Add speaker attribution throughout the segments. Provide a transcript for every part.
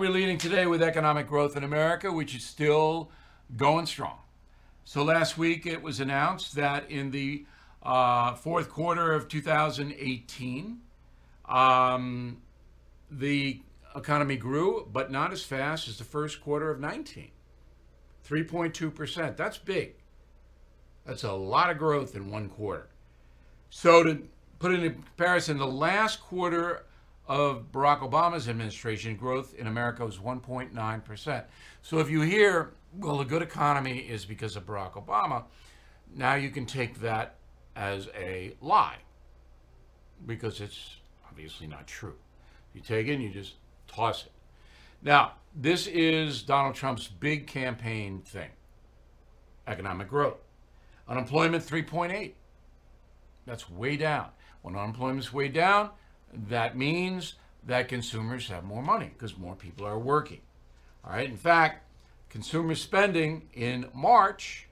Speaker 1: we're leading today with economic growth in America, which is still going strong. So last week it was announced that in the uh, fourth quarter of 2018, um, the economy grew, but not as fast as the first quarter of 19. 3.2%. That's big. That's a lot of growth in one quarter. So to put it in comparison, the last quarter of Barack Obama's administration, growth in America was 1.9%. So if you hear, well, the good economy is because of Barack Obama, now you can take that as a lie because it's obviously not true. You take it and you just toss it. Now, this is Donald Trump's big campaign thing economic growth. Unemployment 3.8. That's way down. When unemployment's way down, that means that consumers have more money because more people are working. All right. In fact, consumer spending in March,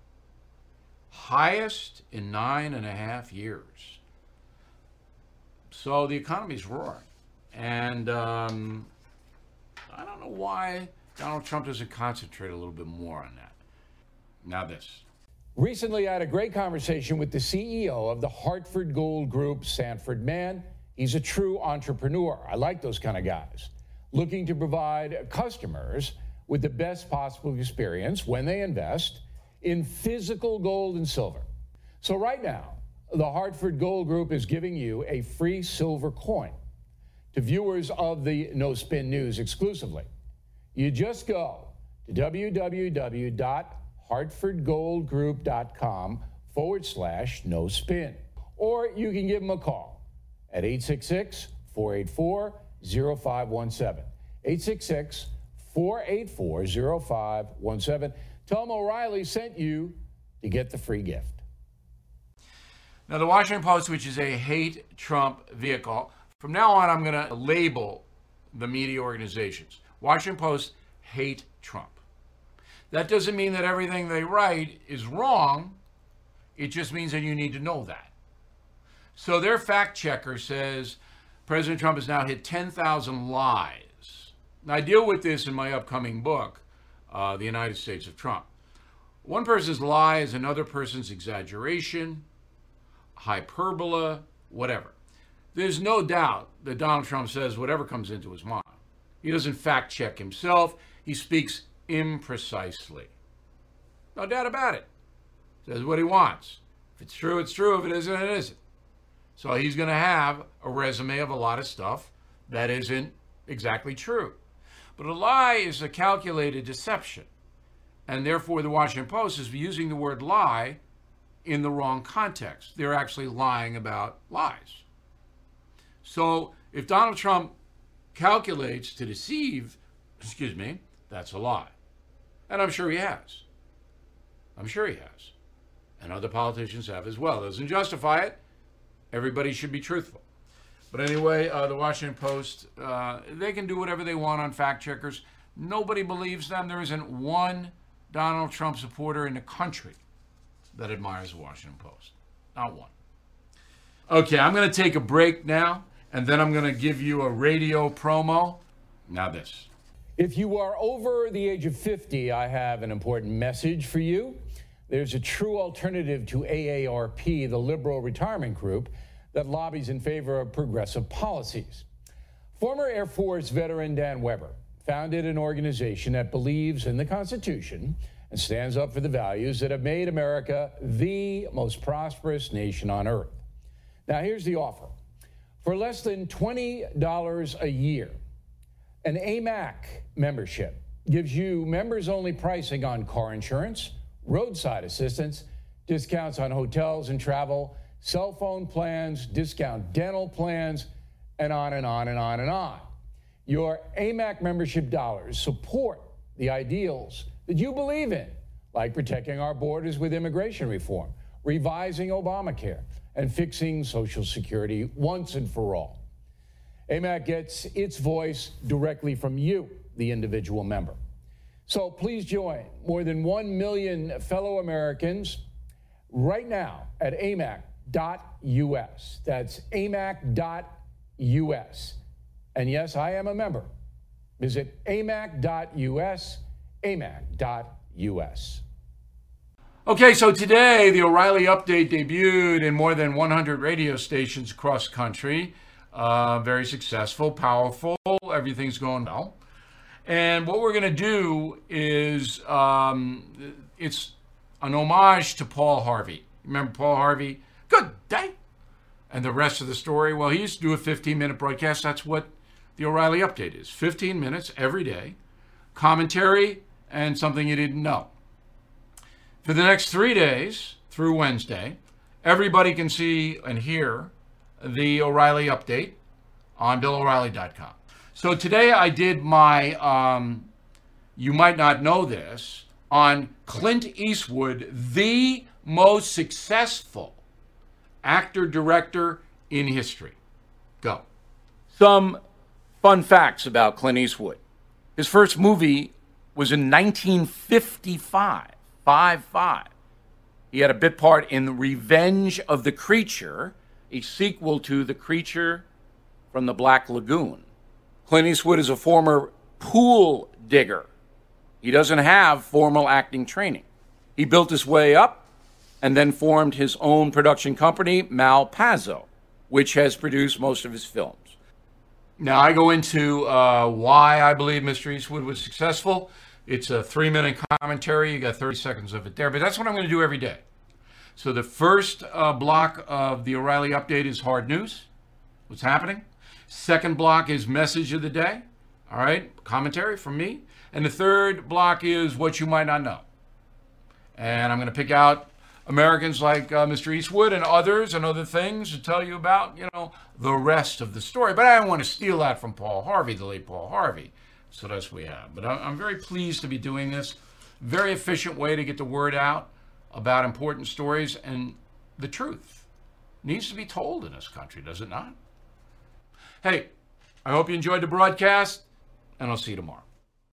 Speaker 1: highest in nine and a half years. So the economy's roaring. And um, I don't know why Donald Trump doesn't concentrate a little bit more on that. Now, this.
Speaker 2: Recently, I had a great conversation with the CEO of the Hartford Gold Group, Sanford Mann. He's a true entrepreneur. I like those kind of guys. Looking to provide customers with the best possible experience when they invest in physical gold and silver. So, right now, the Hartford Gold Group is giving you a free silver coin to viewers of the No Spin News exclusively. You just go to www.hartfordgoldgroup.com forward slash no spin. Or you can give them a call at 866 484 0517. 866 484 0517. Tell them O'Reilly sent you to get the free gift.
Speaker 1: Now, the Washington Post, which is a hate Trump vehicle, from now on, I'm going to label the media organizations. Washington Post hate Trump. That doesn't mean that everything they write is wrong. It just means that you need to know that. So their fact checker says President Trump has now hit 10,000 lies. I deal with this in my upcoming book, uh, The United States of Trump. One person's lie is another person's exaggeration, hyperbola, whatever. There's no doubt that Donald Trump says whatever comes into his mind. He doesn't fact check himself, he speaks imprecisely. No doubt about it. Says what he wants. If it's true, it's true. If it isn't, it isn't. So he's going to have a resume of a lot of stuff that isn't exactly true. But a lie is a calculated deception. And therefore, the Washington Post is using the word lie in the wrong context. They're actually lying about lies. So if Donald Trump calculates to deceive, excuse me, that's a lie. And I'm sure he has. I'm sure he has. And other politicians have as well. Doesn't justify it. Everybody should be truthful. But anyway, uh, the Washington Post, uh, they can do whatever they want on fact checkers. Nobody believes them. There isn't one Donald Trump supporter in the country that admires the Washington Post. Not one. Okay, I'm going to take a break now, and then I'm going to give you a radio promo. Now, this.
Speaker 2: If you are over the age of 50, I have an important message for you. There's a true alternative to AARP, the liberal retirement group that lobbies in favor of progressive policies. Former Air Force veteran Dan Weber founded an organization that believes in the Constitution and stands up for the values that have made America the most prosperous nation on earth. Now, here's the offer for less than $20 a year, an AMAC membership gives you members only pricing on car insurance, roadside assistance, discounts on hotels and travel, cell phone plans, discount dental plans, and on and on and on and on. Your AMAC membership dollars support the ideals that you believe in, like protecting our borders with immigration reform, revising Obamacare, and fixing Social Security once and for all. AMAC gets its voice directly from you, the individual member. So please join more than 1 million fellow Americans right now at amac.us. That's amac.us. And yes, I am a member. Visit amac.us, amac.us.
Speaker 1: Okay, so today the O'Reilly update debuted in more than 100 radio stations across country. Uh, very successful, powerful, everything's going well. And what we're going to do is um, it's an homage to Paul Harvey. Remember Paul Harvey? Good day. And the rest of the story, well, he used to do a 15 minute broadcast. That's what the O'Reilly update is 15 minutes every day, commentary, and something you didn't know. For the next three days through Wednesday, everybody can see and hear the O'Reilly update on BillO'Reilly.com. So today I did my, um, you might not know this, on Clint Eastwood, the most successful actor director in history. Go. Some fun facts about Clint Eastwood. His first movie was in 1955. 5 5. He had a bit part in Revenge of the Creature, a sequel to The Creature from the Black Lagoon. Clint Eastwood is a former pool digger. He doesn't have formal acting training. He built his way up and then formed his own production company, Malpaso, which has produced most of his films. Now, I go into uh, why I believe Mr. Eastwood was successful. It's a three minute commentary. You got 30 seconds of it there, but that's what I'm going to do every day. So the first uh, block of the O'Reilly update is hard news. What's happening? Second block is message of the day. All right, commentary from me. And the third block is what you might not know. And I'm going to pick out Americans like uh, Mr. Eastwood and others and other things to tell you about, you know, the rest of the story. But I don't want to steal that from Paul Harvey, the late Paul Harvey. So that's what we have. But I'm very pleased to be doing this. Very efficient way to get the word out about important stories and the truth needs to be told in this country, does it not? Hey, I hope you enjoyed the broadcast, and I'll see you tomorrow.